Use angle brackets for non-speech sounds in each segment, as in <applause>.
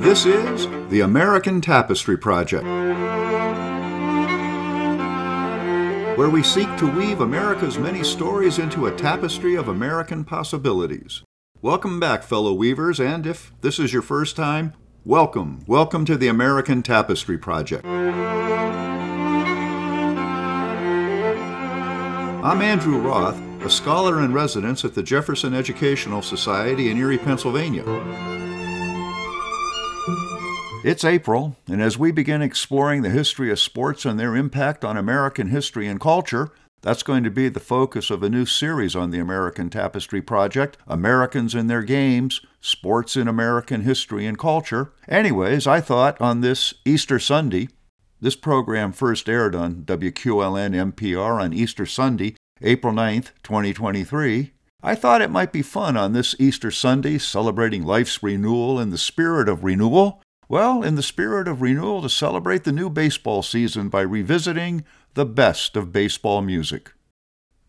This is the American Tapestry Project, where we seek to weave America's many stories into a tapestry of American possibilities. Welcome back, fellow weavers, and if this is your first time, welcome. Welcome to the American Tapestry Project. I'm Andrew Roth, a scholar in residence at the Jefferson Educational Society in Erie, Pennsylvania. It's April, and as we begin exploring the history of sports and their impact on American history and culture, that's going to be the focus of a new series on the American Tapestry Project Americans and Their Games Sports in American History and Culture. Anyways, I thought on this Easter Sunday, this program first aired on WQLN MPR on Easter Sunday, April 9th, 2023. I thought it might be fun on this Easter Sunday, celebrating life's renewal in the spirit of renewal, well, in the spirit of renewal, to celebrate the new baseball season by revisiting the best of baseball music.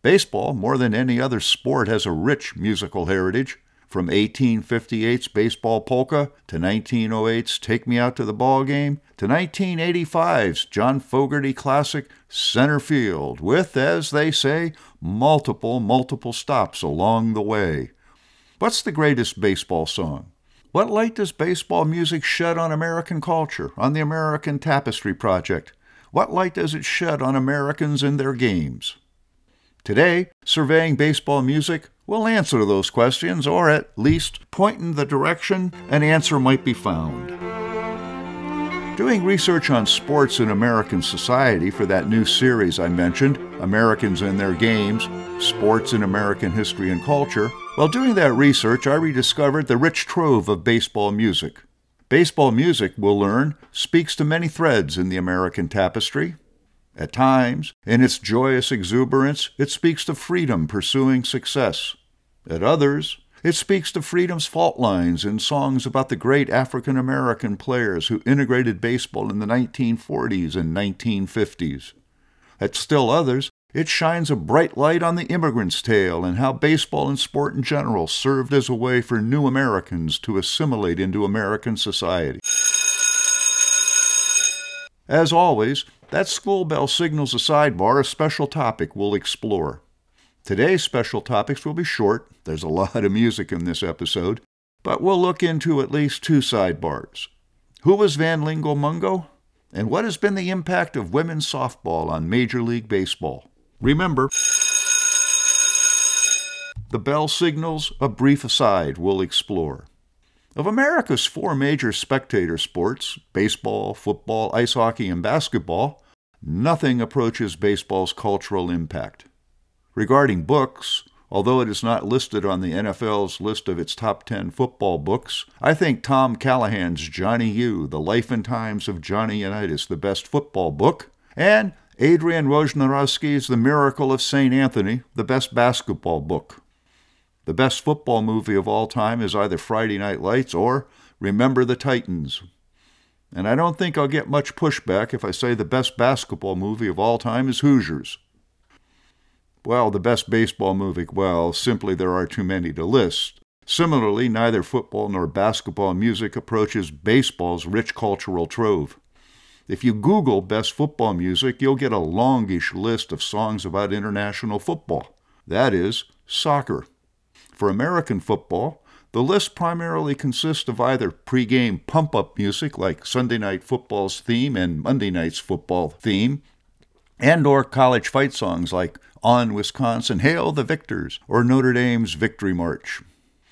Baseball, more than any other sport, has a rich musical heritage. From 1858's Baseball Polka to 1908's Take Me Out to the Ball Game to 1985's John Fogerty classic Center Field, with, as they say, multiple, multiple stops along the way. What's the greatest baseball song? What light does baseball music shed on American culture, on the American Tapestry Project? What light does it shed on Americans and their games? Today, surveying baseball music will answer those questions, or at least point in the direction an answer might be found. Doing research on sports in American society for that new series I mentioned, Americans and Their Games Sports in American History and Culture, while doing that research, I rediscovered the rich trove of baseball music. Baseball music, we'll learn, speaks to many threads in the American tapestry. At times, in its joyous exuberance, it speaks to freedom pursuing success. At others, it speaks to freedom's fault lines in songs about the great African American players who integrated baseball in the 1940s and 1950s. At still others, it shines a bright light on the immigrant's tale and how baseball and sport in general served as a way for new Americans to assimilate into American society. As always, that school bell signals a sidebar, a special topic we'll explore. Today's special topics will be short, there's a <laughs> lot of music in this episode, but we'll look into at least two sidebars. Who was Van Lingo Mungo? And what has been the impact of women's softball on Major League Baseball? Remember, the bell signals a brief aside we'll explore. Of America's four major spectator sports baseball, football, ice hockey, and basketball nothing approaches baseball's cultural impact. Regarding books, although it is not listed on the NFL's list of its top 10 football books, I think Tom Callahan's Johnny U, The Life and Times of Johnny Unitas, the best football book, and Adrian Wojnarowski's The Miracle of St. Anthony, the best basketball book. The best football movie of all time is either Friday Night Lights or Remember the Titans. And I don't think I'll get much pushback if I say the best basketball movie of all time is Hoosiers. Well, the best baseball movie, well, simply there are too many to list. Similarly, neither football nor basketball music approaches baseball's rich cultural trove. If you Google best football music, you'll get a longish list of songs about international football. That is, soccer. For American football, the list primarily consists of either pregame pump up music like Sunday Night Football's theme and Monday Night's football theme, and or college fight songs like On Wisconsin, Hail the Victors, or Notre Dame's Victory March.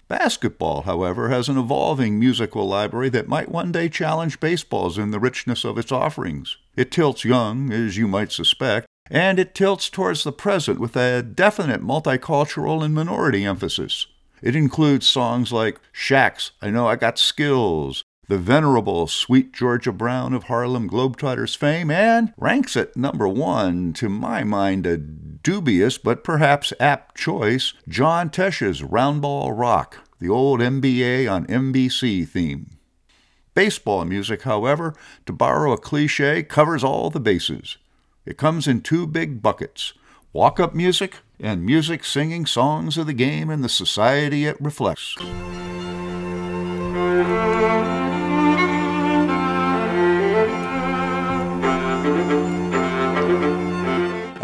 Basketball, however, has an evolving musical library that might one day challenge baseball's in the richness of its offerings. It tilts young, as you might suspect, and it tilts towards the present with a definite multicultural and minority emphasis. It includes songs like Shaq's I Know I Got Skills, the venerable Sweet Georgia Brown of Harlem Globetrotters fame, and ranks at number one, to my mind, a dubious but perhaps apt choice, John Tesh's Roundball Rock, the old NBA on NBC theme. Baseball music, however, to borrow a cliche, covers all the bases. It comes in two big buckets walk up music and music singing songs of the game and the society it reflects.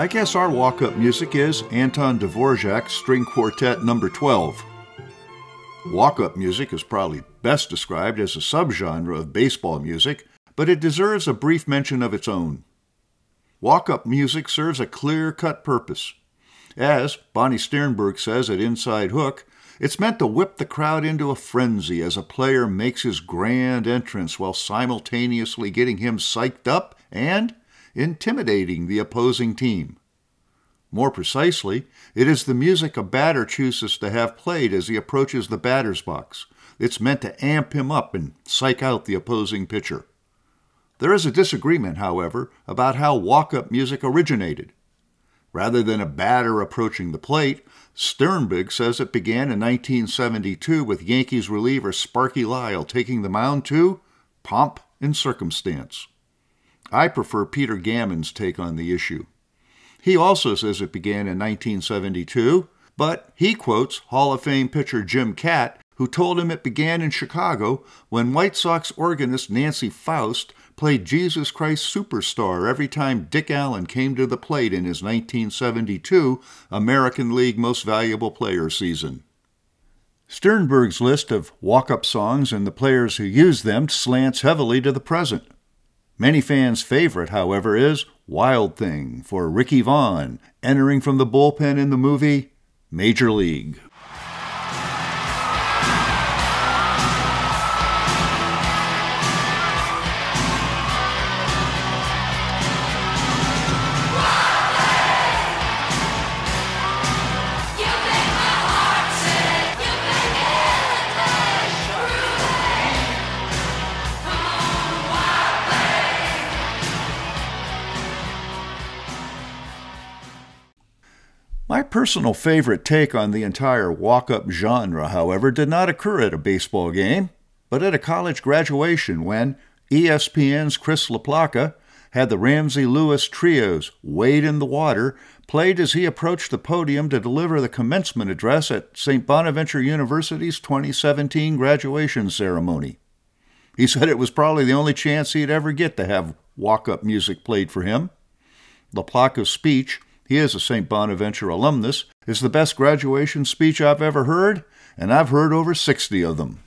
I guess our walk up music is Anton Dvorak's String Quartet Number 12. Walk up music is probably best described as a subgenre of baseball music, but it deserves a brief mention of its own. Walk up music serves a clear cut purpose. As Bonnie Sternberg says at Inside Hook, it's meant to whip the crowd into a frenzy as a player makes his grand entrance while simultaneously getting him psyched up and intimidating the opposing team. More precisely, it is the music a batter chooses to have played as he approaches the batter's box. It's meant to amp him up and psych out the opposing pitcher. There is a disagreement, however, about how walk up music originated. Rather than a batter approaching the plate, Sternberg says it began in 1972 with Yankees reliever Sparky Lyle taking the mound to pomp and circumstance. I prefer Peter Gammon's take on the issue. He also says it began in 1972, but he quotes Hall of Fame pitcher Jim Kaat, who told him it began in Chicago when White Sox organist Nancy Faust played Jesus Christ Superstar every time Dick Allen came to the plate in his 1972 American League Most Valuable Player season. Sternberg's list of walk up songs and the players who use them slants heavily to the present. Many fans' favorite, however, is Wild Thing for Ricky Vaughn, entering from the bullpen in the movie Major League. Personal favorite take on the entire walk up genre, however, did not occur at a baseball game, but at a college graduation when ESPN's Chris LaPlaca had the Ramsey Lewis Trios Wade in the Water played as he approached the podium to deliver the commencement address at St. Bonaventure University's 2017 graduation ceremony. He said it was probably the only chance he'd ever get to have walk up music played for him. LaPlaca's speech he is a St. Bonaventure alumnus, is the best graduation speech I've ever heard, and I've heard over 60 of them.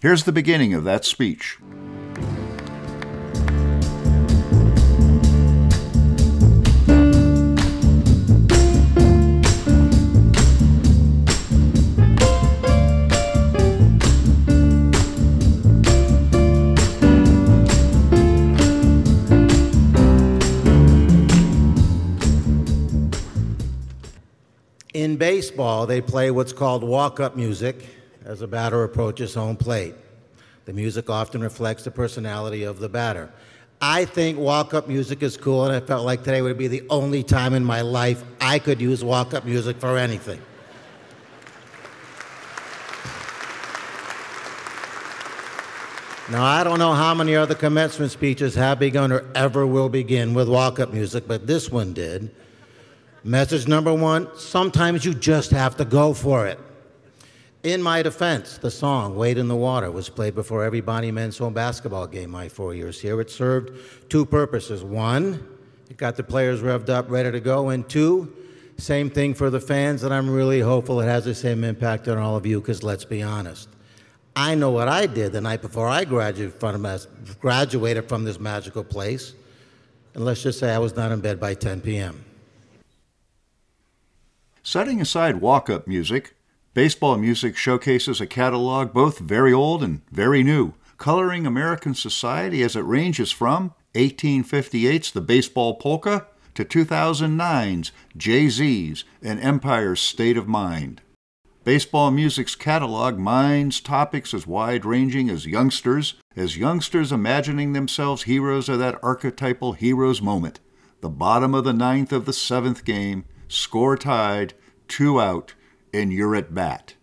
Here's the beginning of that speech. In baseball, they play what's called walk up music as a batter approaches home plate. The music often reflects the personality of the batter. I think walk up music is cool, and I felt like today would be the only time in my life I could use walk up music for anything. Now, I don't know how many other commencement speeches have begun or ever will begin with walk up music, but this one did. Message number one sometimes you just have to go for it. In my defense, the song Wade in the Water was played before every Bonnie men's home basketball game my four years here. It served two purposes. One, it got the players revved up, ready to go. And two, same thing for the fans, and I'm really hopeful it has the same impact on all of you, because let's be honest. I know what I did the night before I graduated from, graduated from this magical place. And let's just say I was not in bed by 10 p.m. Setting aside walk up music, baseball music showcases a catalog both very old and very new, coloring American society as it ranges from 1858's The Baseball Polka to 2009's Jay Z's and Empire's State of Mind. Baseball music's catalog mines topics as wide ranging as youngsters, as youngsters imagining themselves heroes of that archetypal hero's moment. The bottom of the ninth of the seventh game, score tied, two out, and you're at bat.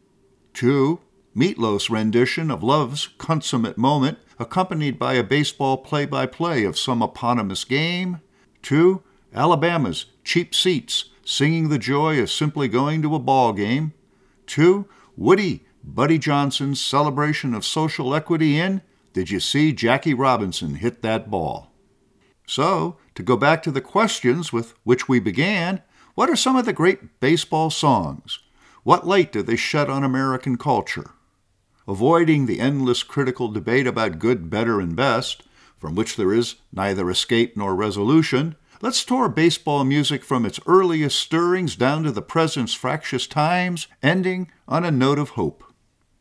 Two, Meatloaf's rendition of Love's consummate moment, accompanied by a baseball play by play of some eponymous game. Two, Alabama's Cheap Seats, singing the joy of simply going to a ball game. Two, Woody Buddy Johnson's celebration of social equity in Did You See Jackie Robinson Hit That Ball? So, to go back to the questions with which we began, what are some of the great baseball songs? What light do they shed on American culture? Avoiding the endless critical debate about good, better, and best, from which there is neither escape nor resolution, let's tour baseball music from its earliest stirrings down to the present's fractious times, ending on a note of hope.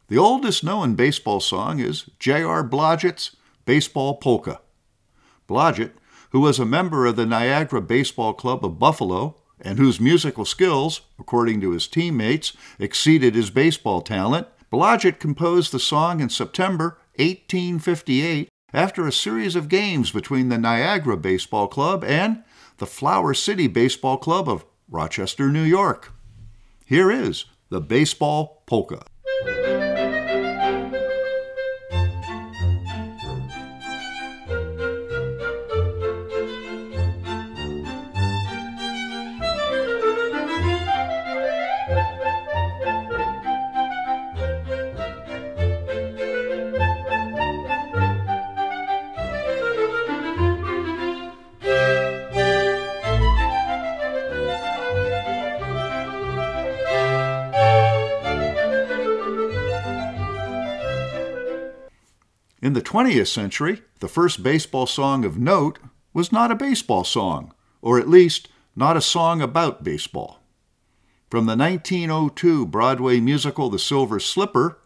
The oldest known baseball song is J.R. Blodgett's Baseball Polka. Blodgett, who was a member of the Niagara Baseball Club of Buffalo and whose musical skills, according to his teammates, exceeded his baseball talent, Blodgett composed the song in September 1858 after a series of games between the Niagara Baseball Club and the Flower City Baseball Club of Rochester, New York. Here is the Baseball Polka. 20th century, the first baseball song of note was not a baseball song, or at least not a song about baseball. From the 1902 Broadway musical The Silver Slipper,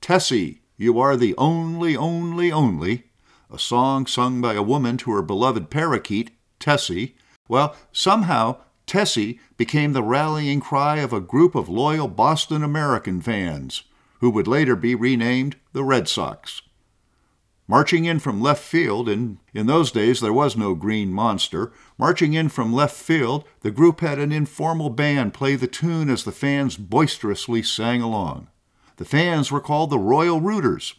Tessie, You Are the Only, Only, Only, a song sung by a woman to her beloved parakeet, Tessie, well, somehow Tessie became the rallying cry of a group of loyal Boston American fans, who would later be renamed the Red Sox. Marching in from left field, and in those days there was no green monster, marching in from left field, the group had an informal band play the tune as the fans boisterously sang along. The fans were called the Royal Rooters.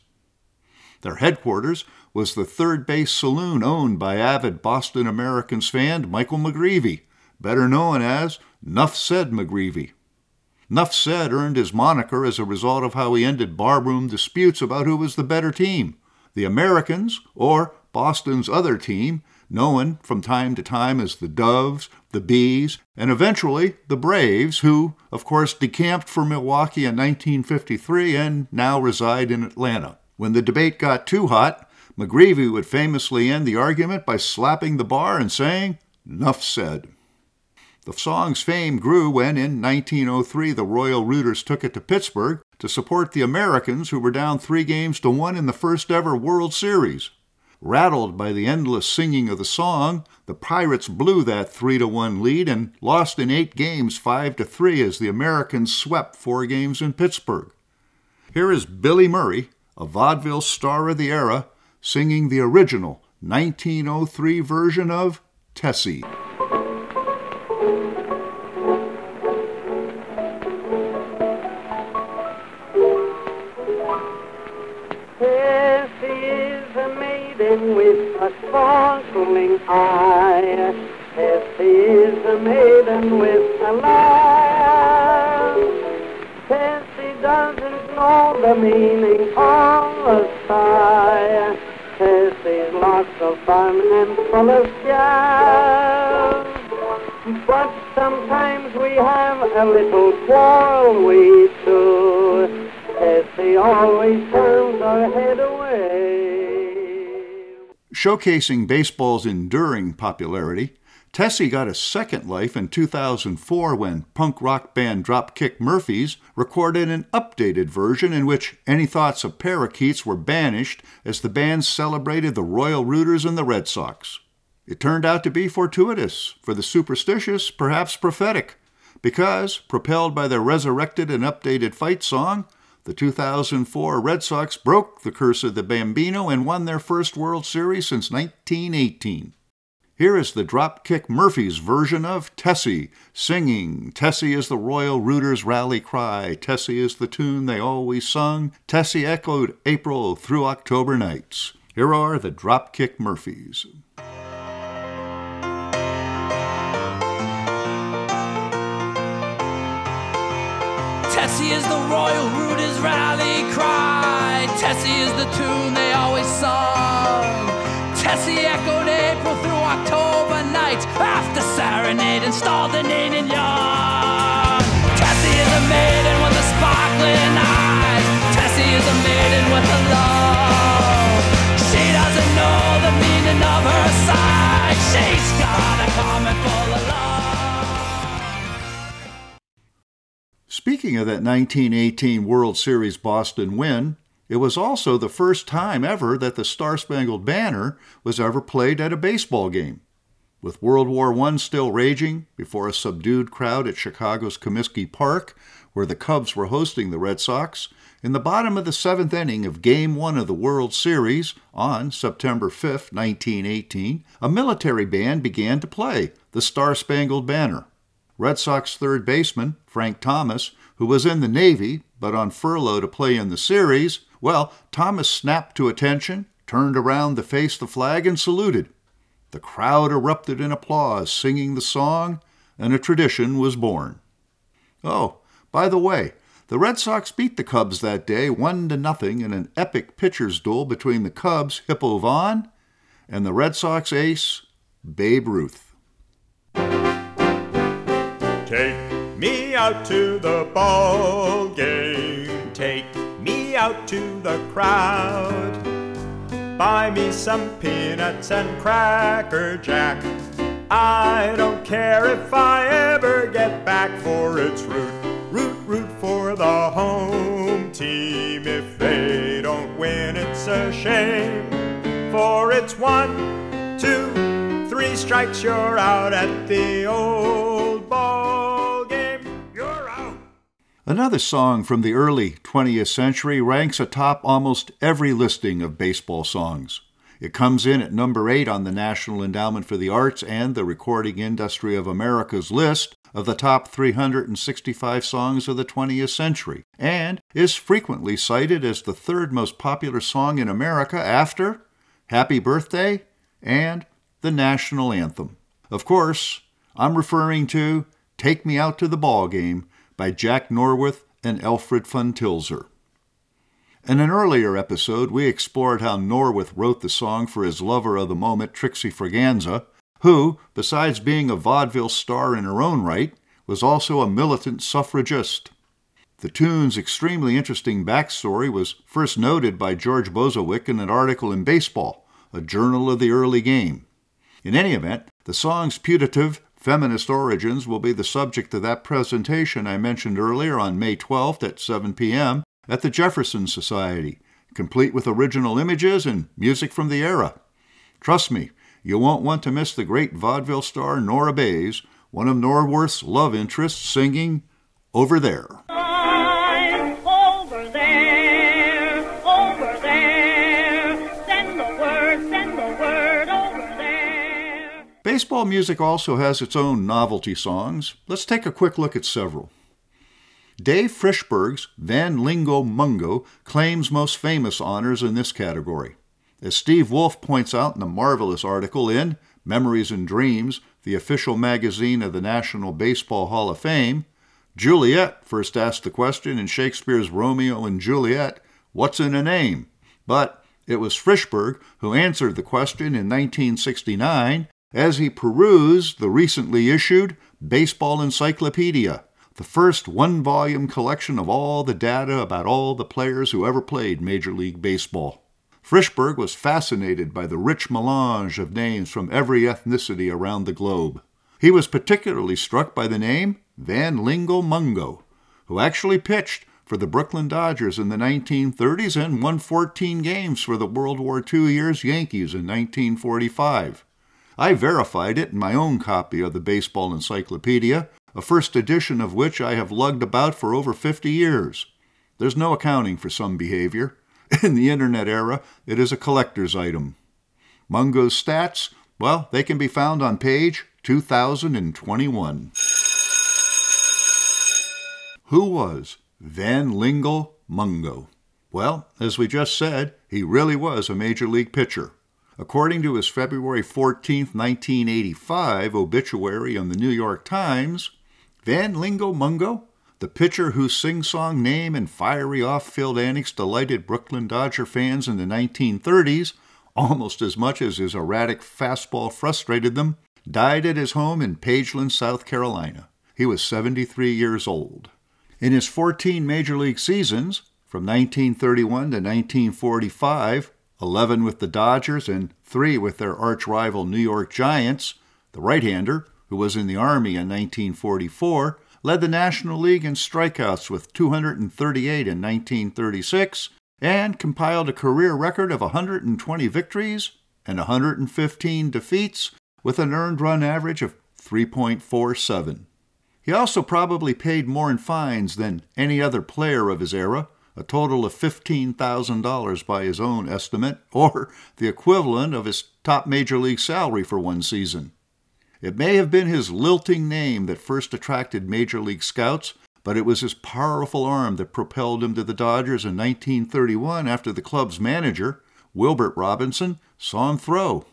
Their headquarters was the third base saloon owned by avid Boston Americans fan Michael McGreevy, better known as Nuff Said McGreevy. Nuff Said earned his moniker as a result of how he ended barroom disputes about who was the better team the Americans, or Boston's other team, known from time to time as the Doves, the Bees, and eventually the Braves, who, of course, decamped for Milwaukee in 1953 and now reside in Atlanta. When the debate got too hot, McGreevy would famously end the argument by slapping the bar and saying, Nuff said. The song's fame grew when, in 1903, the Royal Rooters took it to Pittsburgh to support the Americans who were down three games to one in the first ever World Series. Rattled by the endless singing of the song, the Pirates blew that 3 to 1 lead and lost in 8 games 5 to 3 as the Americans swept 4 games in Pittsburgh. Here is Billy Murray, a vaudeville star of the era, singing the original 1903 version of Tessie. Sparkling eye. Is a maiden with a lie. Tessie doesn't know the meaning of a sigh. Tessie's lots of fun and full of jazz. But sometimes we have a little quarrel, we two. Tessie always turns her head away. Showcasing baseball's enduring popularity, Tessie got a second life in 2004 when punk rock band Dropkick Murphys recorded an updated version in which any thoughts of parakeets were banished as the band celebrated the Royal Rooters and the Red Sox. It turned out to be fortuitous, for the superstitious, perhaps prophetic, because, propelled by their resurrected and updated fight song, the 2004 Red Sox broke the curse of the Bambino and won their first World Series since 1918. Here is the Dropkick Murphys version of Tessie, singing Tessie is the Royal Rooters' rally cry, Tessie is the tune they always sung, Tessie echoed April through October nights. Here are the Dropkick Murphys. Tessie is the royal rooters rally cry. Tessie is the tune they always sung. Tessie echoed April through October nights after serenade installed the and young. Tessie is a maiden with a sparkling eyes. Tessie is a maiden with a love. Speaking of that 1918 World Series Boston win, it was also the first time ever that the Star Spangled Banner was ever played at a baseball game. With World War I still raging before a subdued crowd at Chicago's Comiskey Park, where the Cubs were hosting the Red Sox, in the bottom of the seventh inning of Game 1 of the World Series on September 5, 1918, a military band began to play the Star Spangled Banner. Red Sox third baseman Frank Thomas, who was in the Navy but on furlough to play in the series, well, Thomas snapped to attention, turned around to face the flag, and saluted. The crowd erupted in applause, singing the song, and a tradition was born. Oh, by the way, the Red Sox beat the Cubs that day one to nothing in an epic pitcher's duel between the Cubs' Hippo Vaughn and the Red Sox ace Babe Ruth. Take me out to the ball game. Take me out to the crowd. Buy me some peanuts and cracker jack. I don't care if I ever get back for its root. Root, root for the home team. If they don't win, it's a shame. For it's one, two, three strikes, you're out at the old Another song from the early 20th century ranks atop almost every listing of baseball songs. It comes in at number 8 on the National Endowment for the Arts and the Recording Industry of America's list of the top 365 songs of the 20th century, and is frequently cited as the third most popular song in America after Happy Birthday and the National Anthem. Of course, I'm referring to Take Me Out to the Ball Game by Jack Norwith and Alfred von Tilzer. In an earlier episode, we explored how Norwith wrote the song for his lover of the moment, Trixie Fraganza, who, besides being a vaudeville star in her own right, was also a militant suffragist. The tune's extremely interesting backstory was first noted by George Bozowick in an article in Baseball, a journal of the early game. In any event, the song's putative feminist origins will be the subject of that presentation I mentioned earlier on May 12th at 7 p.m. at the Jefferson Society, complete with original images and music from the era. Trust me, you won't want to miss the great vaudeville star Nora Bayes, one of Norworth's love interests, singing Over There. Baseball music also has its own novelty songs. Let's take a quick look at several. Dave Frischberg's Van Lingo Mungo claims most famous honors in this category. As Steve Wolf points out in a marvelous article in Memories and Dreams, the official magazine of the National Baseball Hall of Fame, Juliet first asked the question in Shakespeare's Romeo and Juliet, What's in a name? But it was Frischberg who answered the question in 1969 as he perused the recently issued Baseball Encyclopedia, the first one volume collection of all the data about all the players who ever played Major League Baseball. Frischberg was fascinated by the rich melange of names from every ethnicity around the globe. He was particularly struck by the name Van Lingo Mungo, who actually pitched for the Brooklyn Dodgers in the 1930s and won 14 games for the World War II years Yankees in 1945. I verified it in my own copy of the Baseball Encyclopedia, a first edition of which I have lugged about for over 50 years. There's no accounting for some behavior. <laughs> In the internet era, it is a collector's item. Mungo's stats, well, they can be found on page 2021. Who was Van Lingle Mungo? Well, as we just said, he really was a major league pitcher. According to his February 14, 1985 obituary on the New York Times, Van Lingo Mungo, the pitcher whose sing song name and fiery off field antics delighted Brooklyn Dodger fans in the 1930s almost as much as his erratic fastball frustrated them, died at his home in Pageland, South Carolina. He was 73 years old. In his 14 major league seasons, from 1931 to 1945, 11 with the Dodgers and 3 with their arch rival New York Giants, the right hander, who was in the Army in 1944, led the National League in strikeouts with 238 in 1936 and compiled a career record of 120 victories and 115 defeats with an earned run average of 3.47. He also probably paid more in fines than any other player of his era, a total of $15,000 by his own estimate, <laughs> or the equivalent of his top major league salary for one season. It may have been his lilting name that first attracted major league scouts, but it was his powerful arm that propelled him to the Dodgers in 1931 after the club's manager, Wilbert Robinson, saw him throw.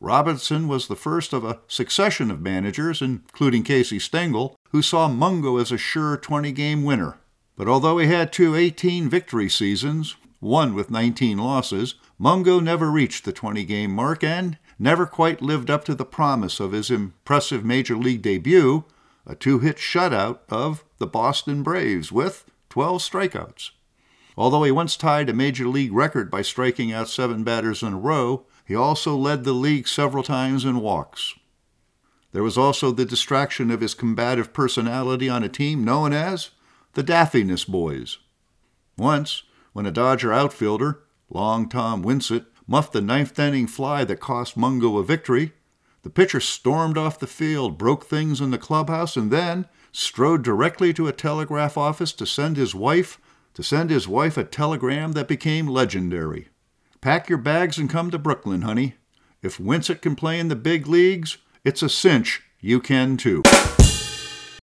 Robinson was the first of a succession of managers, including Casey Stengel, who saw Mungo as a sure 20 game winner. But although he had two 18 victory seasons, one with 19 losses, Mungo never reached the 20 game mark and never quite lived up to the promise of his impressive major league debut, a two hit shutout of the Boston Braves with 12 strikeouts. Although he once tied a major league record by striking out seven batters in a row, he also led the league several times in walks. There was also the distraction of his combative personality on a team known as the Daffiness Boys. Once, when a Dodger outfielder, Long Tom Winsett, muffed a ninth inning fly that cost Mungo a victory, the pitcher stormed off the field, broke things in the clubhouse, and then strode directly to a telegraph office to send his wife to send his wife a telegram that became legendary. Pack your bags and come to Brooklyn, honey. If Winsett can play in the big leagues, it's a cinch you can too.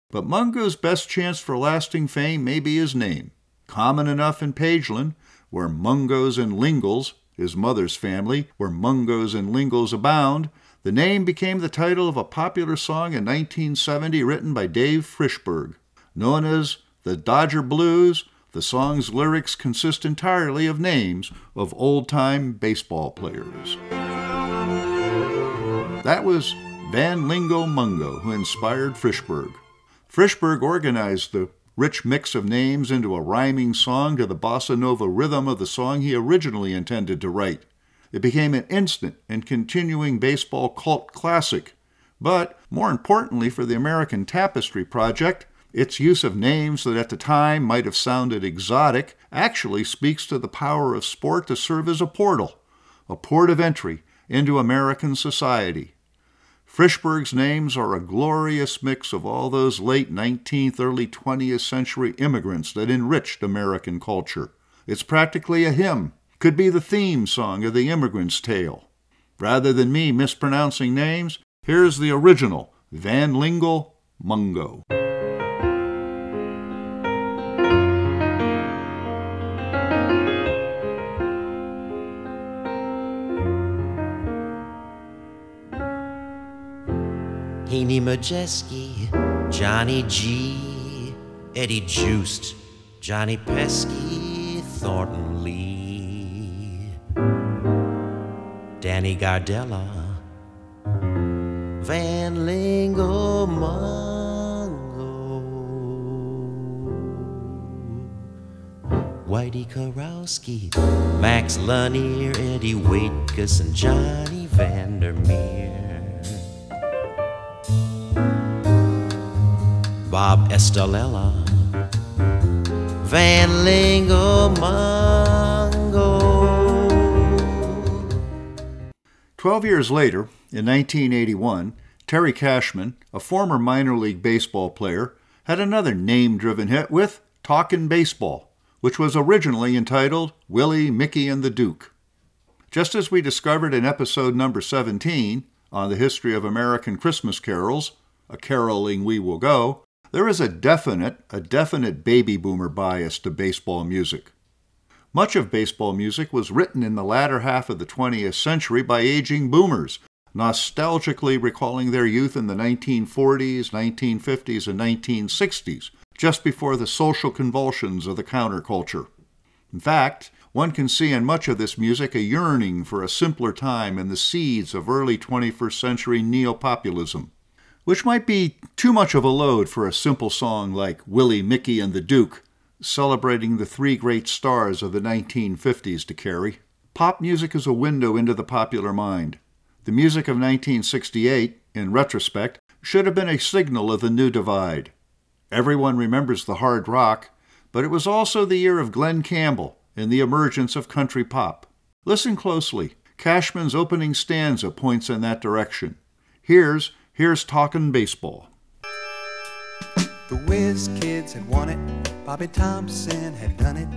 But Mungo's best chance for lasting fame may be his name. Common enough in Pageland, where Mungos and Lingles, his mother's family, where Mungos and Lingles abound, the name became the title of a popular song in 1970 written by Dave Frischberg. Known as the Dodger Blues, the song's lyrics consist entirely of names of old time baseball players. That was Van Lingo Mungo who inspired Frishberg. Frishberg organized the rich mix of names into a rhyming song to the bossa nova rhythm of the song he originally intended to write. It became an instant and continuing baseball cult classic. But, more importantly for the American Tapestry Project, its use of names that at the time might have sounded exotic actually speaks to the power of sport to serve as a portal, a port of entry into American society. Frishberg's names are a glorious mix of all those late 19th, early 20th century immigrants that enriched American culture. It's practically a hymn, could be the theme song of the immigrant's tale. Rather than me mispronouncing names, here's the original Van Lingle Mungo. Haney Majeski, Johnny G, Eddie Juiced, Johnny Pesky, Thornton Lee, Danny Gardella, Van Lingo Mungo, Whitey Karowski, Max Lanier, Eddie Waitkus, and Johnny Vandermeer. Bob Estalella, Van Lingo Mungo. Twelve years later, in 1981, Terry Cashman, a former minor league baseball player, had another name driven hit with Talkin' Baseball, which was originally entitled Willie, Mickey, and the Duke. Just as we discovered in episode number 17 on the history of American Christmas carols, A Caroling We Will Go, there is a definite, a definite baby boomer bias to baseball music. Much of baseball music was written in the latter half of the 20th century by aging boomers, nostalgically recalling their youth in the 1940s, 1950s, and 1960s just before the social convulsions of the counterculture. In fact, one can see in much of this music a yearning for a simpler time and the seeds of early 21st century neopopulism, which might be too much of a load for a simple song like Willie, Mickey, and the Duke, celebrating the three great stars of the 1950s to carry. Pop music is a window into the popular mind. The music of 1968, in retrospect, should have been a signal of the new divide. Everyone remembers the hard rock, but it was also the year of Glen Campbell and the emergence of country pop. Listen closely. Cashman's opening stanza points in that direction. Here's Here's Talkin' Baseball. The Whiz Kids had won it, Bobby Thompson had done it,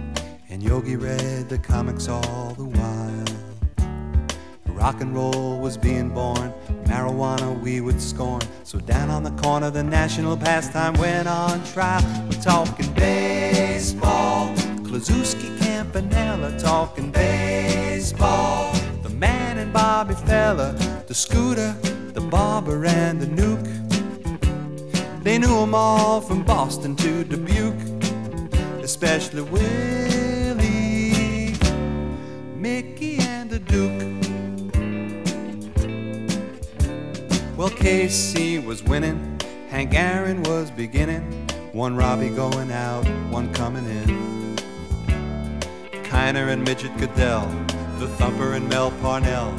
and Yogi read the comics all the while. Rock and roll was being born, marijuana we would scorn. So down on the corner, the national pastime went on trial. We're talking baseball, Klazuski, Campanella, talking baseball. The man and Bobby Fella, the scooter, barber, and the nuke. They knew 'em all from Boston to Dubuque, especially Willie, Mickey, and the Duke. Well, Casey was winning, Hank Aaron was beginning, one Robbie going out, one coming in. Kiner and Midget Goodell, the Thumper and Mel Parnell,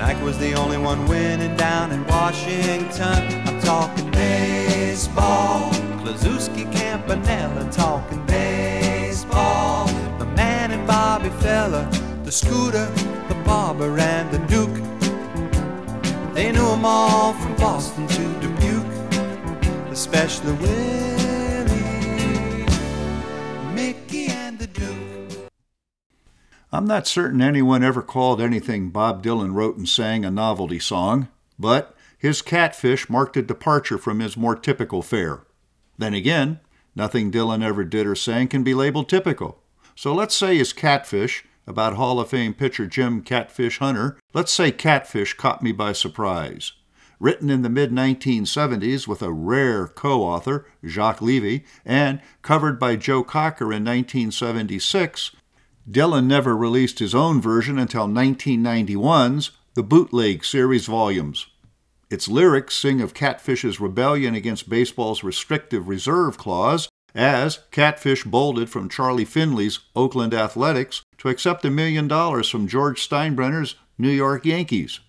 and Ike was the only one winning down in Washington. I'm talking baseball, Klazuski, Campanella, talking baseball. The man and Bobby Fella, the scooter, the barber, and the Duke. They knew 'em all from Boston to Dubuque, especially Willie, I'm not certain anyone ever called anything Bob Dylan wrote and sang a novelty song, but his Catfish marked a departure from his more typical fare. Then again, nothing Dylan ever did or sang can be labeled typical. So let's say his Catfish, about Hall of Fame pitcher Jim Catfish Hunter, let's say Catfish caught me by surprise. Written in the mid 1970s with a rare co author, Jacques Levy, and covered by Joe Cocker in 1976, Dylan never released his own version until 1991's The Bootleg series volumes. Its lyrics sing of Catfish's rebellion against baseball's restrictive reserve clause as Catfish bolted from Charlie Finley's Oakland Athletics to accept a million dollars from George Steinbrenner's New York Yankees.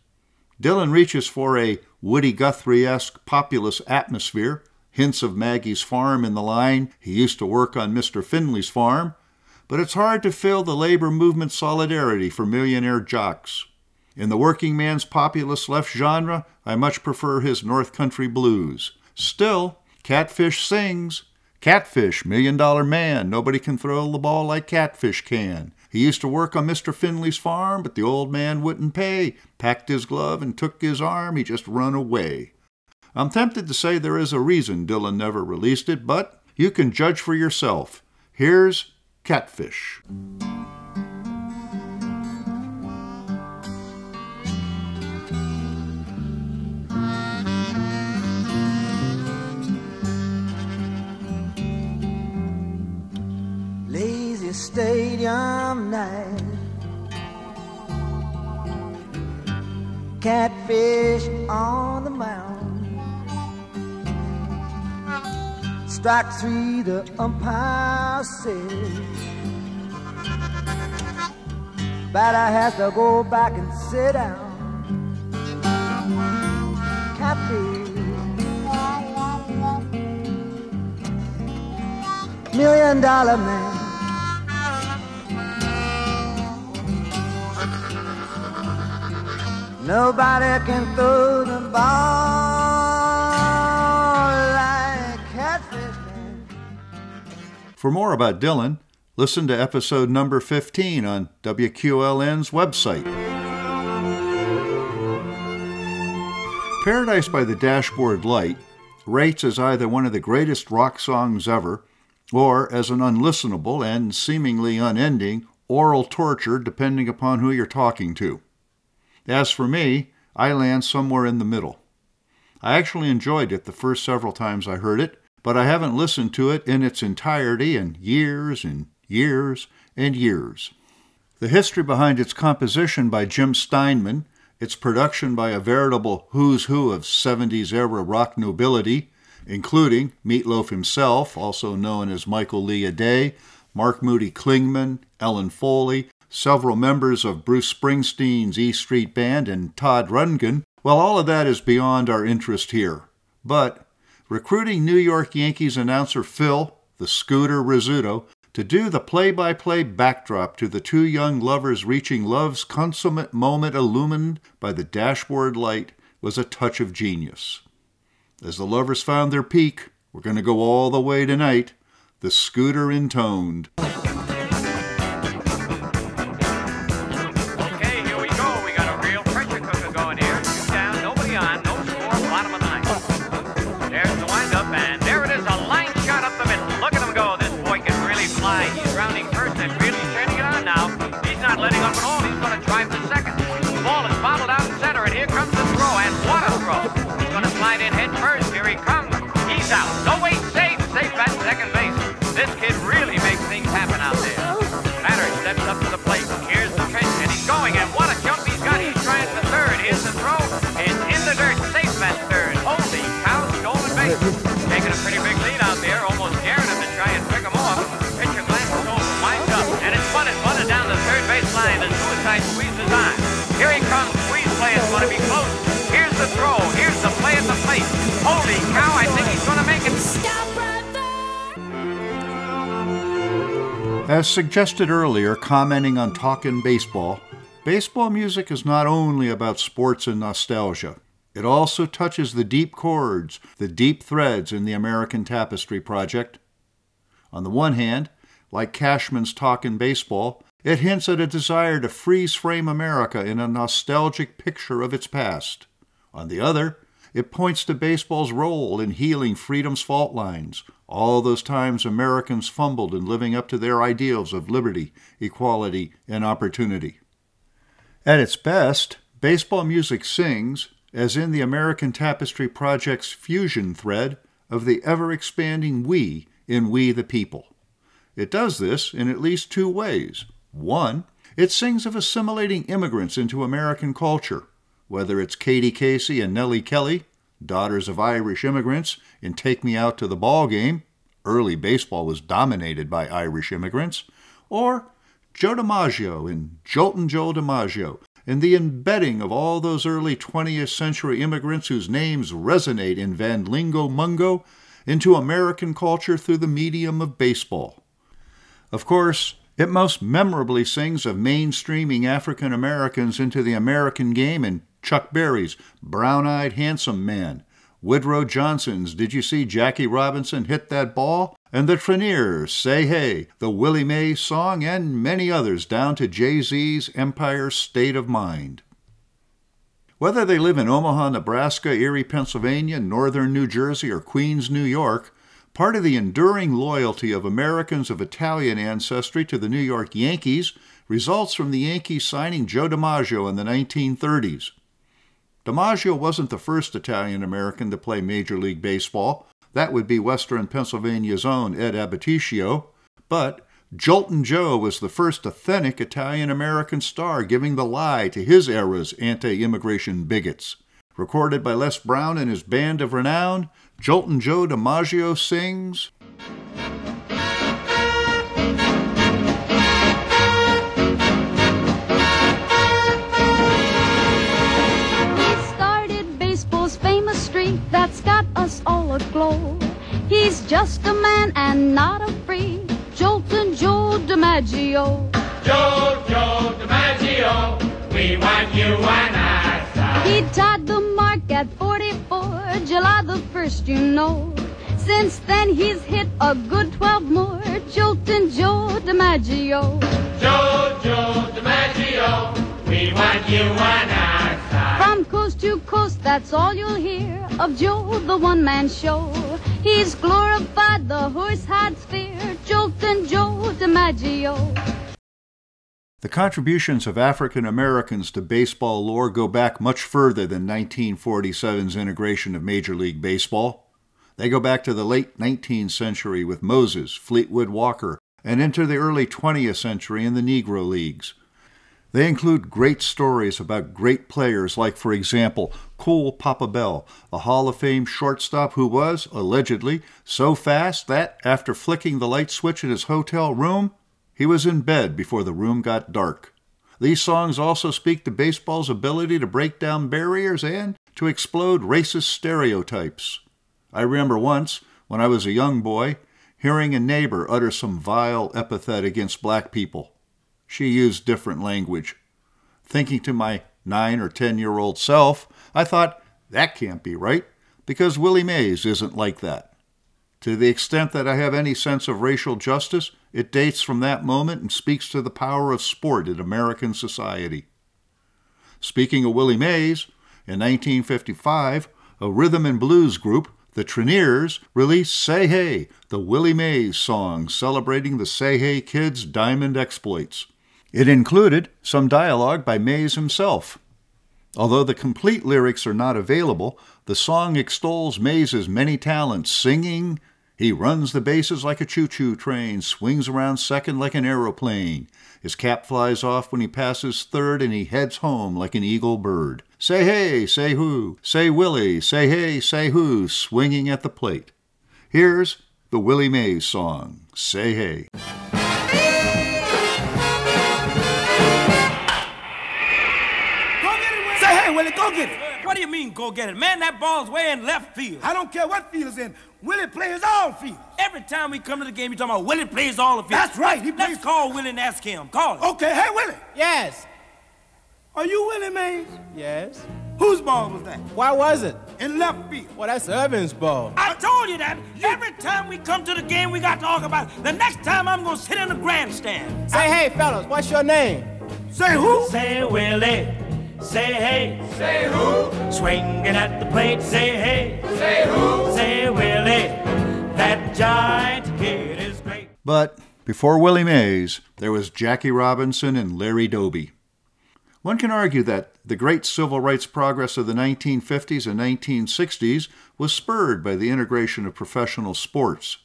Dylan reaches for a Woody Guthrie esque populous atmosphere, hints of Maggie's farm in the line, he used to work on Mr. Finley's farm, but it's hard to feel the labor movement solidarity for millionaire jocks. In the working man's populist left genre, I much prefer his North Country blues. Still, Catfish sings. Catfish, million dollar man, nobody can throw the ball like Catfish can. He used to work on Mr. Finley's farm, but the old man wouldn't pay. Packed his glove and took his arm, he just run away. I'm tempted to say there is a reason Dylan never released it, but you can judge for yourself. Here's Catfish. Lazy Stadium night. Catfish on the mound. Strike three, the umpire says. Batter has to go back and sit down. Catfish. Million dollar man. Nobody can throw the ball For more about Dylan, listen to episode number 15 on WQLN's website. Paradise by the Dashboard Light rates as either one of the greatest rock songs ever or as an unlistenable and seemingly unending oral torture depending upon who you're talking to. As for me, I land somewhere in the middle. I actually enjoyed it the first several times I heard it, but I haven't listened to it in its entirety in years and years and years. The history behind its composition by Jim Steinman, its production by a veritable who's who of 70s era rock nobility, including Meatloaf himself, also known as Michael Leah Day, Mark Moody Klingman, Ellen Foley, several members of Bruce Springsteen's E Street Band, and Todd Rundgren, well, all of that is beyond our interest here. But recruiting New York Yankees announcer Phil, the Scooter Rizzuto, to do the play by play backdrop to the two young lovers reaching love's consummate moment illumined by the dashboard light was a touch of genius. As the lovers found their peak, we're going to go all the way tonight, the scooter intoned. Throw. He's to slide in head first. Here he comes. He's out. As suggested earlier, commenting on Talkin' Baseball, baseball music is not only about sports and nostalgia. It also touches the deep chords, the deep threads in the American Tapestry Project. On the one hand, like Cashman's Talkin' Baseball, it hints at a desire to freeze frame America in a nostalgic picture of its past. On the other, it points to baseball's role in healing freedom's fault lines, all those times Americans fumbled in living up to their ideals of liberty, equality, and opportunity. At its best, baseball music sings, as in the American Tapestry Project's fusion thread of the ever expanding we in We the People. It does this in at least two ways. One, it sings of assimilating immigrants into American culture, whether it's Katie Casey and Nellie Kelly, daughters of Irish immigrants, in Take Me Out to the Ball Game, early baseball was dominated by Irish immigrants, or Joe DiMaggio in Joltin' Joe DiMaggio, and the embedding of all those early 20th century immigrants whose names resonate in Van Lingle Mungo into American culture through the medium of baseball. Of course, it most memorably sings of mainstreaming African Americans into the American game in Chuck Berry's Brown Eyed Handsome Man, Woodrow Johnson's Did You See Jackie Robinson Hit That Ball? and the Treniers' Say Hey, the Willie Mays song, and many others down to Jay Z's Empire State of Mind. Whether they live in Omaha, Nebraska, Erie, Pennsylvania, northern New Jersey, or Queens, New York, part of the enduring loyalty of Americans of Italian ancestry to the New York Yankees results from the Yankees signing Joe DiMaggio in the 1930s. DiMaggio wasn't the first Italian American to play Major League Baseball. That would be Western Pennsylvania's own Ed Abbaticchio. But Joltin' Joe was the first authentic Italian American star giving the lie to his era's anti immigration bigots. Recorded by Les Brown and his band of renown, Joltin' Joe DiMaggio sings. That's got us all aglow. He's just a man and not a freak. Joltin' Joe DiMaggio. Joe, Joe DiMaggio, we want you on our side. He tied the mark at 44, July the 1st, you know. Since then he's hit a good 12 more. Joltin' Joe DiMaggio. Joe, Joe DiMaggio, we want you on our. From coast to coast, that's all you'll hear of Joe, the one man show. He's glorified the horse hide sphere, Joltin' Joe DiMaggio. The contributions of African Americans to baseball lore go back much further than 1947's integration of Major League Baseball. They go back to the late 19th century with Moses, Fleetwood Walker, and into the early 20th century in the Negro Leagues. They include great stories about great players, like, for example, Cool Papa Bell, a Hall of Fame shortstop who was, allegedly, so fast that, after flicking the light switch in his hotel room, he was in bed before the room got dark. These songs also speak to baseball's ability to break down barriers and to explode racist stereotypes. I remember once, when I was a young boy, hearing a neighbor utter some vile epithet against black people. She used different language. Thinking to my nine or ten year old self, I thought, that can't be right, because Willie Mays isn't like that. To the extent that I have any sense of racial justice, it dates from that moment and speaks to the power of sport in American society. Speaking of Willie Mays, in 1955, a rhythm and blues group, the Treniers, released Say Hey, the Willie Mays song celebrating the Say Hey Kids' diamond exploits. It included some dialogue by Mays himself. Although the complete lyrics are not available, the song extols Mays's many talents singing, he runs the bases like a choo choo train, swings around second like an aeroplane. His cap flies off when he passes third, and he heads home like an eagle bird. Say hey, say who, say Willie, say hey, say who, swinging at the plate. Here's the Willie Mays song, Say Hey. Willie, go get it. What do you mean, go get it? Man, that ball's way in left field. I don't care what field it's in. Willie plays all fields. Every time we come to the game, you talking about Willie plays all the fields. That's right, he Let's call Willie and ask him. Call him. Okay, hey, Willie. Yes. Are you Willie Mays? Yes. Whose ball was that? Why was it? In left field. Well, that's Irvin's ball. I told you that. Every time we come to the game, we got to talk about it. The next time I'm going to sit in the grandstand. Say, hey, fellas, what's your name? Say who? Say Willie. Say hey. Say who? Swinging at the plate. Say hey. Say who? Say Willie. That giant kid is great. But before Willie Mays, there was Jackie Robinson and Larry Doby. One can argue that the great civil rights progress of the 1950s and 1960s was spurred by the integration of professional sports.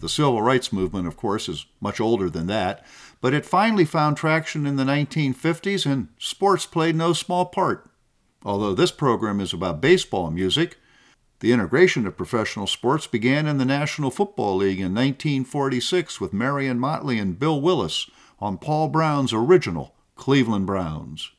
The civil rights movement, of course, is much older than that, but it finally found traction in the 1950s and sports played no small part. Although this program is about baseball music, the integration of professional sports began in the National Football League in 1946 with Marion Motley and Bill Willis on Paul Brown's original Cleveland Browns.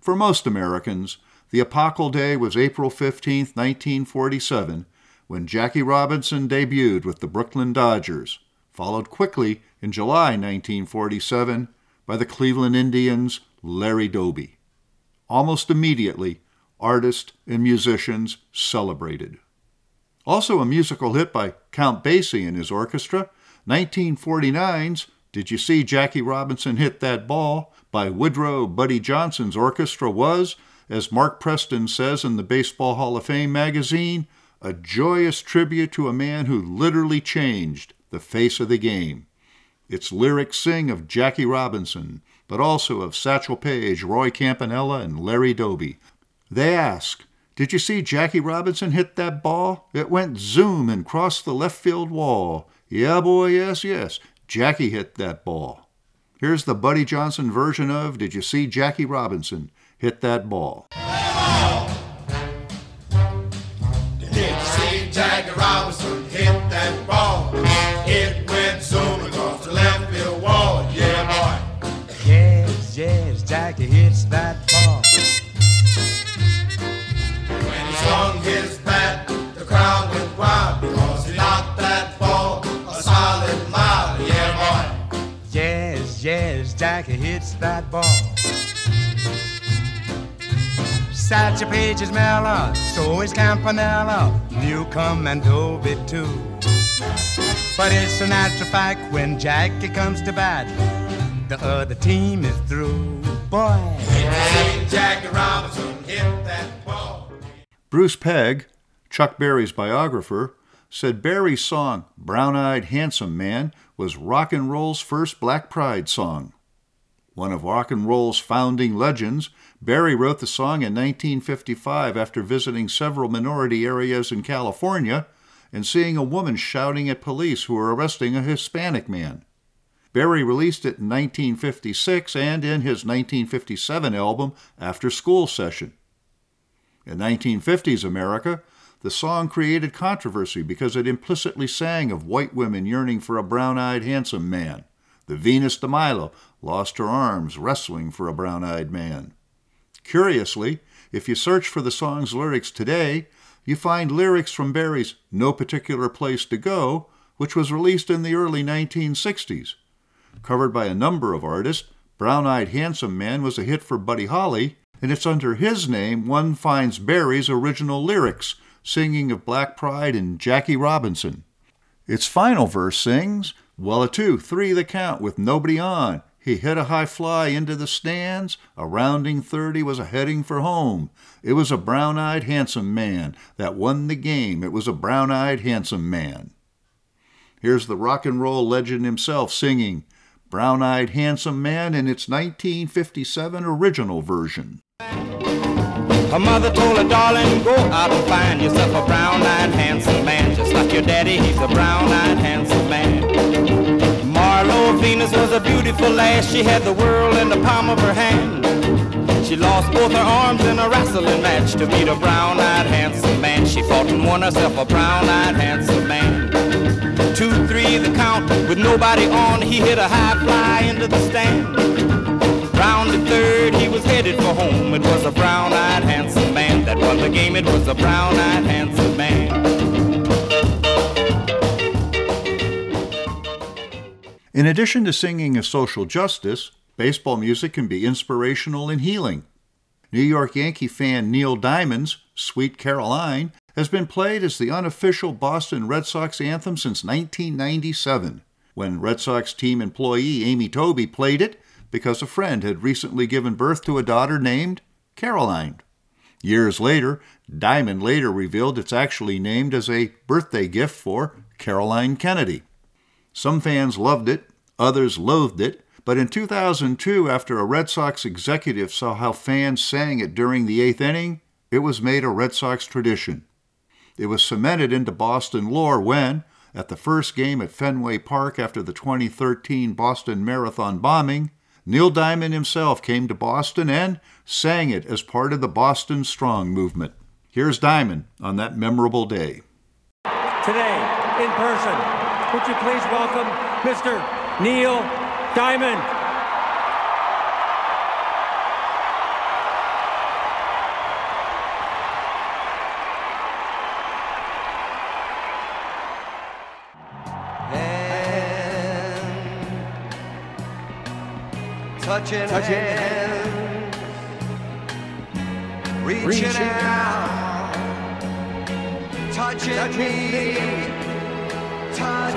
For most Americans, the epochal day was April 15, 1947, when Jackie Robinson debuted with the Brooklyn Dodgers, followed quickly in July 1947 by the Cleveland Indians' Larry Doby. Almost immediately, artists and musicians celebrated. Also a musical hit by Count Basie and his orchestra, 1949's Did You See Jackie Robinson Hit That Ball by Woodrow Buddy Johnson's orchestra was, as Mark Preston says in the Baseball Hall of Fame magazine, a joyous tribute to a man who literally changed the face of the game. Its lyrics sing of Jackie Robinson, but also of Satchel Paige, Roy Campanella, and Larry Doby. They ask, Did you see Jackie Robinson hit that ball? It went zoom and crossed the left field wall. Yeah, boy, yes, yes. Jackie hit that ball. Here's the Buddy Johnson version of Did You See Jackie Robinson Hit That Ball? Did you see Jackie Robinson Jackie hits that ball. Satchel Paige is mellow, so is Campanella, Newcombe and Doby too. But it's a natural fact when Jackie comes to bat, the other team is through. Boy, Jackie Robinson hit that ball? Bruce Pegg, Chuck Berry's biographer, said Berry's song Brown Eyed Handsome Man was rock and roll's first Black Pride song. One of rock and roll's founding legends, Berry wrote the song in 1955 after visiting several minority areas in California and seeing a woman shouting at police who were arresting a Hispanic man. Berry released it in 1956 and in his 1957 album After School Session. In 1950s America, the song created controversy because it implicitly sang of white women yearning for a brown eyed, handsome man. The Venus de Milo lost her arms wrestling for a brown eyed man. Curiously, if you search for the song's lyrics today, you find lyrics from Berry's No Particular Place to Go, which was released in the early 1960s. Covered by a number of artists, Brown Eyed Handsome Man was a hit for Buddy Holly, and it's under his name one finds Berry's original lyrics, singing of black pride and Jackie Robinson. Its final verse sings, Well, a two, three the count with nobody on. He hit a high fly into the stands. A rounding 30 was a heading for home. It was a brown eyed, handsome man that won the game. It was a brown eyed, handsome man. Here's the rock and roll legend himself singing Brown Eyed Handsome Man in its 1957 original version. Her mother told her, darling, go out and find yourself a brown-eyed handsome man. Just like your daddy, he's a brown-eyed handsome man. Venus was a beautiful lass. She had the world in the palm of her hand. She lost both her arms in a wrestling match to meet a brown-eyed handsome man. She fought and won herself a brown-eyed handsome man. Two, three, the count with nobody on. He hit a high fly into the stand. Rounded third, he was headed for home. It was a brown-eyed handsome man that won the game. It was a brown-eyed handsome man. In addition to singing of social justice, baseball music can be inspirational and healing. New York Yankee fan Neil Diamond's Sweet Caroline has been played as the unofficial Boston Red Sox anthem since 1997, when Red Sox team employee Amy Tobey played it because a friend had recently given birth to a daughter named Caroline. Years later, Diamond later revealed it's actually named as a birthday gift for Caroline Kennedy. Some fans loved it, others loathed it, but in 2002, after a Red Sox executive saw how fans sang it during the eighth inning, it was made a Red Sox tradition. It was cemented into Boston lore when, at the first game at Fenway Park after the 2013 Boston Marathon bombing, Neil Diamond himself came to Boston and sang it as part of the Boston Strong movement. Here's Diamond on that memorable day. Today, in person, would you please welcome Mr. Neil Diamond? touching, Touching hands, reaching, Reaching out, touching, me, touching, you. Sweet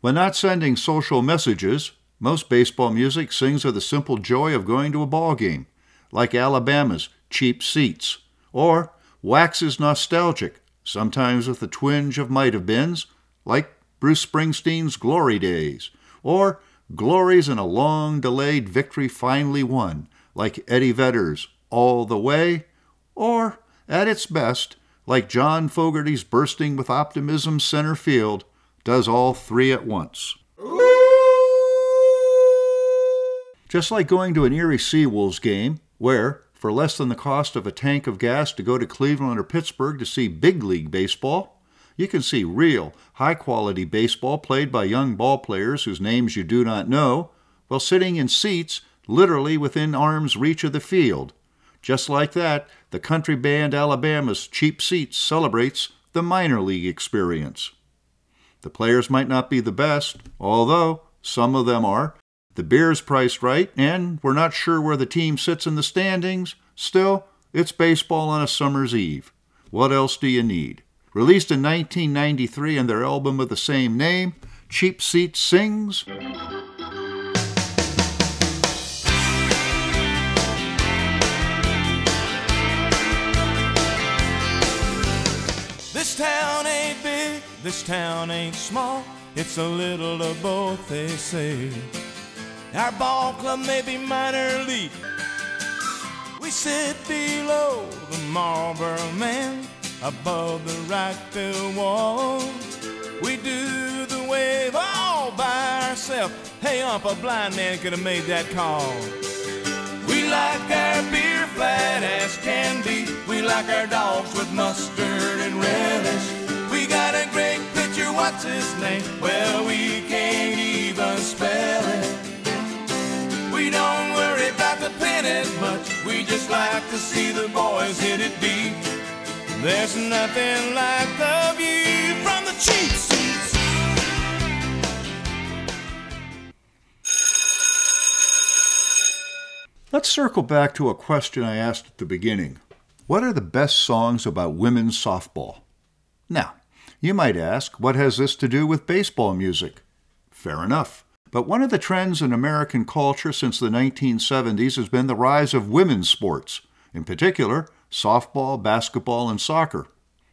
When not sending social messages, most baseball music sings of the simple joy of going to a ball game, like Alabama's Cheap Seats, or waxes nostalgic, sometimes with a twinge of might have beens, like Bruce Springsteen's Glory Days, or glories in a long delayed victory finally won, like Eddie Vedder's All the Way, or, at its best, like John Fogerty's Bursting with Optimism Center Field, does all three at once. Just like going to an Erie Seawolves game, where, for less than the cost of a tank of gas to go to Cleveland or Pittsburgh to see big league baseball, you can see real, high quality baseball played by young ball players whose names you do not know, while sitting in seats literally within arm's reach of the field. Just like that, the country band Alabama's Cheap Seats celebrates the minor league experience. The players might not be the best, although some of them are, The beer's priced right, and we're not sure where the team sits in the standings. Still, it's baseball on a summer's eve. What else do you need? Released in 1993 in their album of the same name, Cheap Seat sings. This town ain't big, this town ain't small. It's a little of both, they say. Our ball club may be minor league. We sit below the Marlboro man, above the field wall. We do the wave all by ourselves. Hey, ump, a blind man could have made that call. We like our beer flat as can be. We like our dogs with mustard and relish. We got a great pitcher, what's his name? Well, we can't even spell it. We don't worry about the pennies much. We just like to see the boys hit it deep. There's nothing like the view from the cheap Let's circle back to a question I asked at the beginning. What are the best songs about women's softball? Now, you might ask, what has this to do with baseball music? Fair enough. But one of the trends in American culture since the 1970s has been the rise of women's sports, in particular, softball, basketball, and soccer.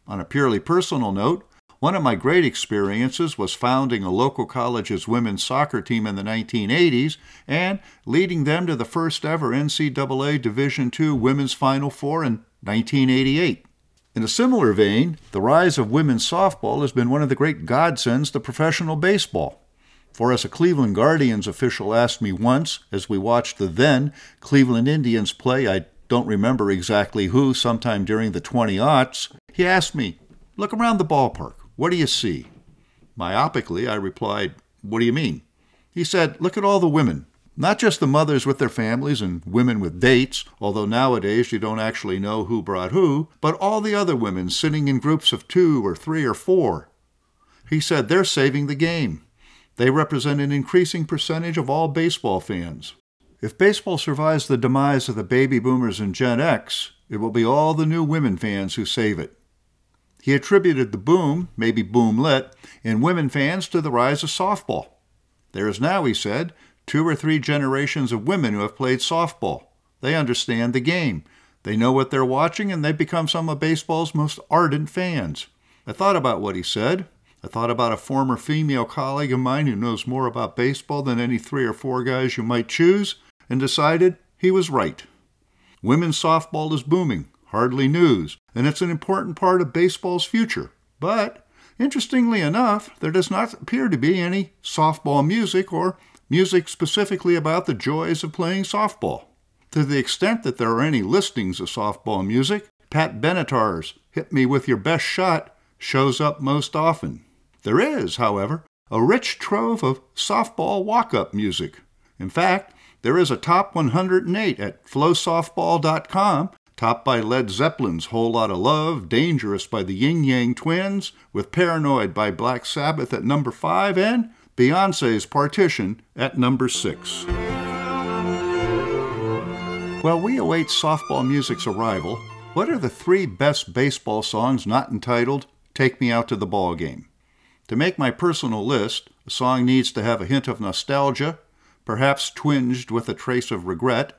On a purely personal note, one of my great experiences was founding a local college's women's soccer team in the 1980s and leading them to the first ever NCAA Division II Women's Final Four in 1988. In a similar vein, the rise of women's softball has been one of the great godsends to professional baseball. For as a Cleveland Guardians official asked me once as we watched the then Cleveland Indians play, I don't remember exactly who, sometime during the 20 aughts, he asked me, Look around the ballpark. What do you see? Myopically, I replied, What do you mean? He said, Look at all the women. Not just the mothers with their families and women with dates, although nowadays you don't actually know who brought who, but all the other women sitting in groups of two or three or four. He said they're saving the game. They represent an increasing percentage of all baseball fans. If baseball survives the demise of the baby boomers and Gen X, it will be all the new women fans who save it. He attributed the boom, maybe boomlet, in women fans to the rise of softball. There is now, he said, two or three generations of women who have played softball. They understand the game. They know what they're watching, and they've become some of baseball's most ardent fans. I thought about what he said. I thought about a former female colleague of mine who knows more about baseball than any three or four guys you might choose, and decided he was right. Women's softball is booming, hardly news, and it's an important part of baseball's future. But, interestingly enough, there does not appear to be any softball music or music specifically about the joys of playing softball. To the extent that there are any listings of softball music, Pat Benatar's Hit Me With Your Best Shot shows up most often. There is, however, a rich trove of softball walk up music. In fact, there is a top 108 at flowsoftball.com, topped by Led Zeppelin's Whole Lot of Love, Dangerous by the Ying Yang Twins, with Paranoid by Black Sabbath at number 5, and Beyonce's Partition at number 6. While we await softball music's arrival, what are the three best baseball songs not entitled Take Me Out to the Ball Game? To make my personal list, a song needs to have a hint of nostalgia, perhaps twinged with a trace of regret.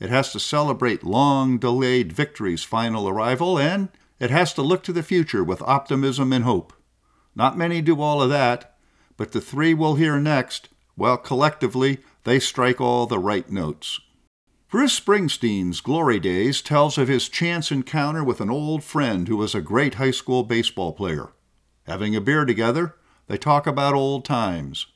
It has to celebrate long delayed victory's final arrival, and it has to look to the future with optimism and hope. Not many do all of that, but the three we'll hear next, well, collectively, they strike all the right notes. Bruce Springsteen's Glory Days tells of his chance encounter with an old friend who was a great high school baseball player. Having a beer together, they talk about old times.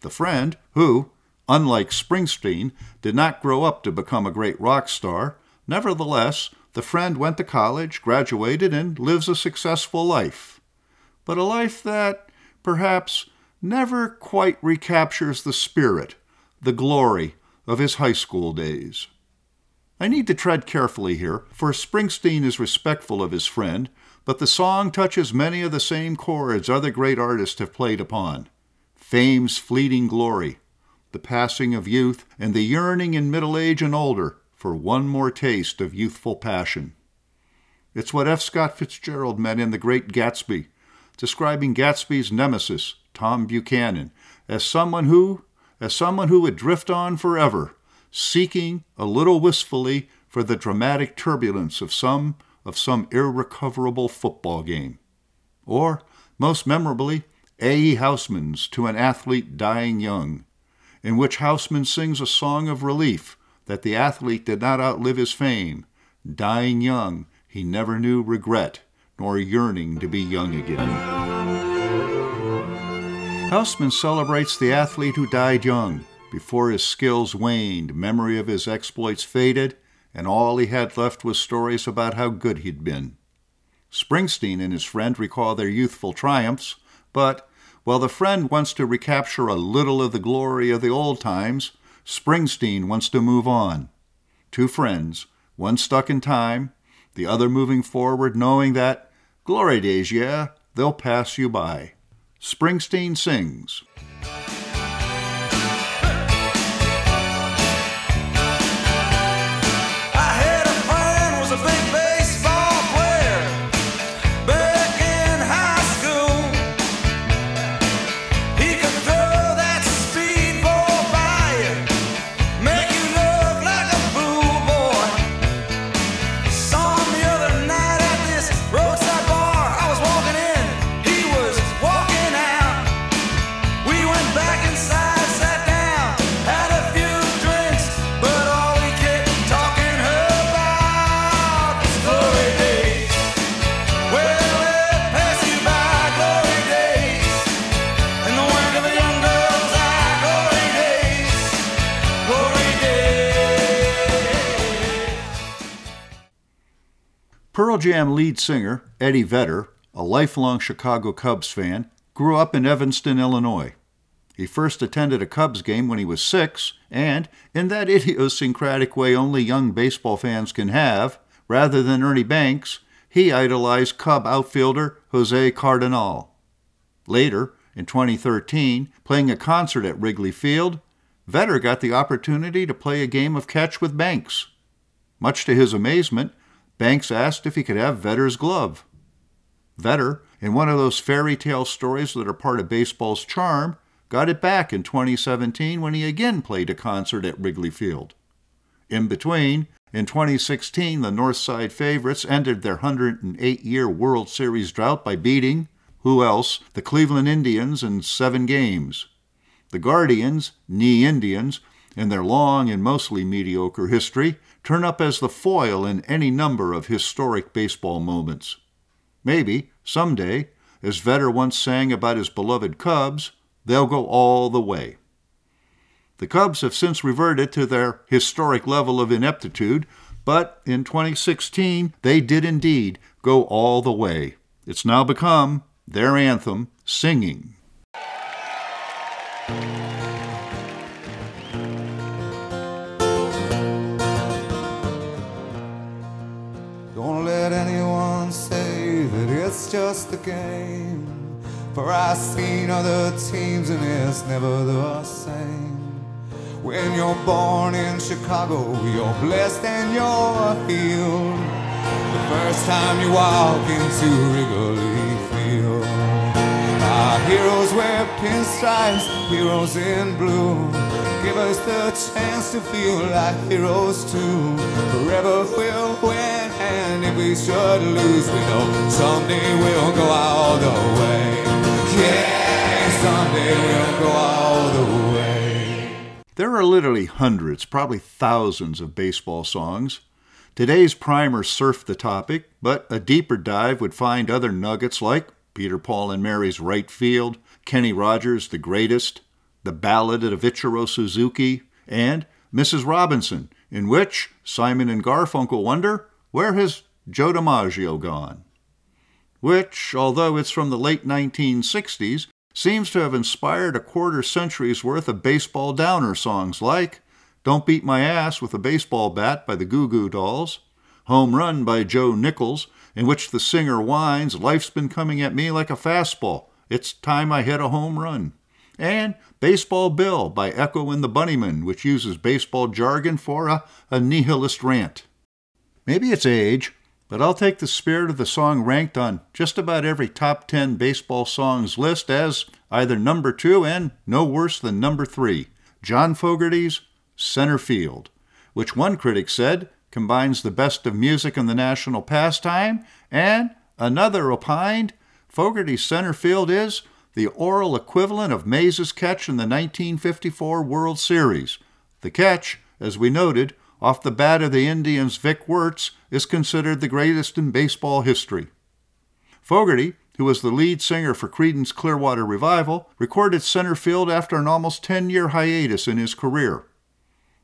The friend, who, unlike Springsteen, did not grow up to become a great rock star, nevertheless, the friend went to college, graduated, and lives a successful life. But a life that, perhaps, never quite recaptures the spirit, the glory of his high school days. I need to tread carefully here, for Springsteen is respectful of his friend, but the song touches many of the same chords other great artists have played upon fame's fleeting glory, the passing of youth, and the yearning in middle age and older for one more taste of youthful passion. It's what F. Scott Fitzgerald meant in The Great Gatsby, describing Gatsby's nemesis, Tom Buchanan, as someone who, as someone who would drift on forever, seeking a little wistfully for the dramatic turbulence of some of some irrecoverable football game. Or, most memorably, A. E. Housman's To an Athlete Dying Young, in which Housman sings a song of relief that the athlete did not outlive his fame. Dying young, he never knew regret nor yearning to be young again. Housman celebrates the athlete who died young, before his skills waned, memory of his exploits faded, and all he had left was stories about how good he'd been. Springsteen and his friend recall their youthful triumphs, but while the friend wants to recapture a little of the glory of the old times, Springsteen wants to move on. Two friends, one stuck in time, the other moving forward, knowing that, glory days, yeah, they'll pass you by. Springsteen sings. Jam lead singer Eddie Vedder, a lifelong Chicago Cubs fan, grew up in Evanston, Illinois. He first attended a Cubs game when he was six, and, in that <laughs> idiosyncratic way only young baseball fans can have, rather than Ernie Banks, he idolized Cub outfielder Jose Cardenal. Later, in 2013, playing a concert at Wrigley Field, Vedder got the opportunity to play a game of catch with Banks. Much to his amazement, Banks asked if he could have Vedder's glove. Vetter, in one of those fairy tale stories that are part of baseball's charm, got it back in 2017 when he again played a concert at Wrigley Field. In between, in 2016, the Northside favorites ended their 108 year World Series drought by beating, who else, the Cleveland Indians in seven games. The Guardians, knee Indians, in their long and mostly mediocre history, turn up as the foil in any number of historic baseball moments. Maybe, someday, as Vedder once sang about his beloved Cubs, they'll go all the way. The Cubs have since reverted to their historic level of ineptitude, but in 2016 they did indeed go all the way. It's now become their anthem, Singing. It's just a game. For I've seen other teams and it's never the same. When you're born in Chicago, you're blessed and you're healed. The first time you walk into Wrigley Field. Our heroes wear pinstripes, heroes in blue. Give us the chance to feel like heroes too. Forever we'll win, we should lose, we know someday we'll go all the way. Yeah, someday we'll go all the way. There are literally hundreds, probably thousands of baseball songs. Today's primer surfed the topic, but a deeper dive would find other nuggets like Peter Paul and Mary's Right Field, Kenny Rogers' The Greatest, The Ballad of Ichiro Suzuki, and Mrs. Robinson, in which Simon and Garfunkel wonder where has Joe DiMaggio gone? Which, although it's from the late 1960s, seems to have inspired a quarter century's worth of baseball downer songs like Don't Beat My Ass with a Baseball Bat by the Goo Goo Dolls, Home Run by Joe Nichols, in which the singer whines, Life's been coming at me like a fastball. It's time I hit a home run. and Baseball Bill by Echo and the Bunnymen, which uses baseball jargon for a, a nihilist rant. Maybe it's age, but I'll take the spirit of the song ranked on just about every top 10 baseball songs list as either number two and no worse than number three John Fogerty's Center Field, which one critic said combines the best of music and the national pastime, and another opined Fogerty's Center Field is the oral equivalent of Mays' catch in the 1954 World Series. The catch, as we noted, off the bat of the Indians' Vic Wertz, is considered the greatest in baseball history. Fogerty, who was the lead singer for Creedence Clearwater Revival, recorded center field after an almost 10 year hiatus in his career.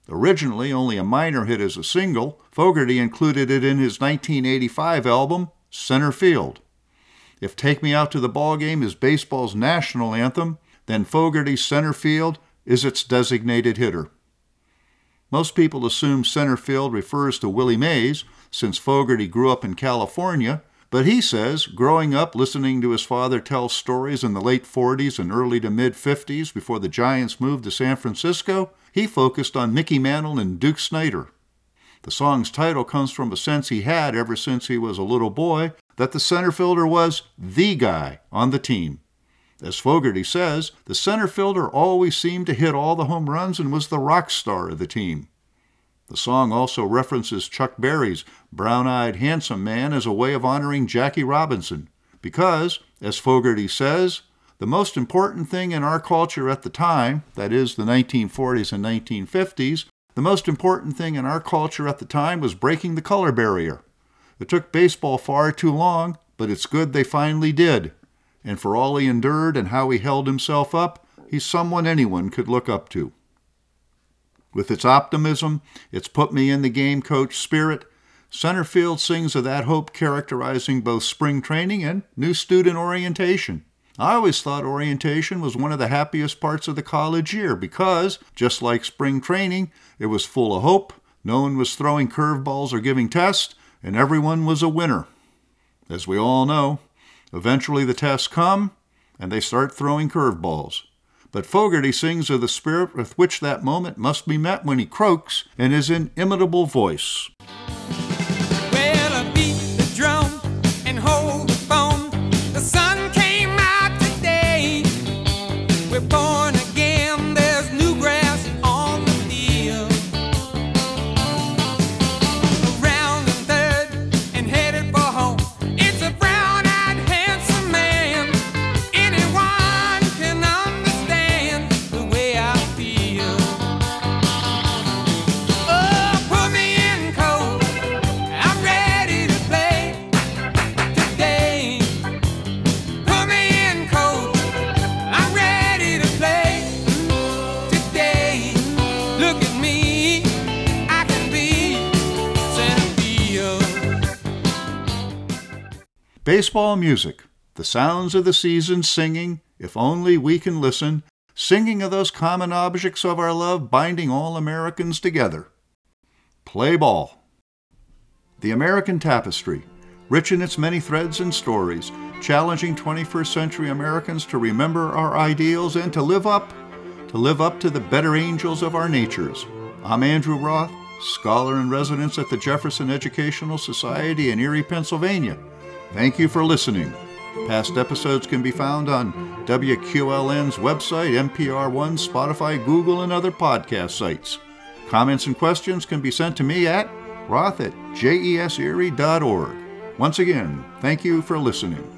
Originally only a minor hit as a single, Fogerty included it in his 1985 album, Center Field. If Take Me Out to the Ball Game is baseball's national anthem, then Fogerty's Center Field is its designated hitter. Most people assume center field refers to Willie Mays, since Fogerty grew up in California, but he says growing up listening to his father tell stories in the late 40s and early to mid 50s before the Giants moved to San Francisco, he focused on Mickey Mantle and Duke Snider. The song's title comes from a sense he had ever since he was a little boy that the center fielder was the guy on the team. As Fogerty says, the center fielder always seemed to hit all the home runs and was the rock star of the team. The song also references Chuck Berry's brown eyed, handsome man as a way of honoring Jackie Robinson, because, as Fogerty says, the most important thing in our culture at the time, that is, the 1940s and 1950s, the most important thing in our culture at the time was breaking the color barrier. It took baseball far too long, but it's good they finally did. And for all he endured and how he held himself up, he's someone anyone could look up to. With its optimism, its put me in the game coach spirit, Centerfield sings of that hope characterizing both spring training and new student orientation. I always thought orientation was one of the happiest parts of the college year because, just like spring training, it was full of hope, no one was throwing curveballs or giving tests, and everyone was a winner. As we all know, eventually the tests come and they start throwing curveballs. But Fogerty sings of the spirit with which that moment must be met when he croaks in his inimitable voice. Baseball music, the sounds of the season singing, if only we can listen, singing of those common objects of our love binding all Americans together. Play ball. The American Tapestry, rich in its many threads and stories, challenging 21st century Americans to remember our ideals and to live up, to live up to the better angels of our natures. I'm Andrew Roth, scholar in residence at the Jefferson Educational Society in Erie, Pennsylvania. Thank you for listening. Past episodes can be found on WQLN's website, NPR One, Spotify, Google, and other podcast sites. Comments and questions can be sent to me at roth at jeserie.org. Once again, thank you for listening.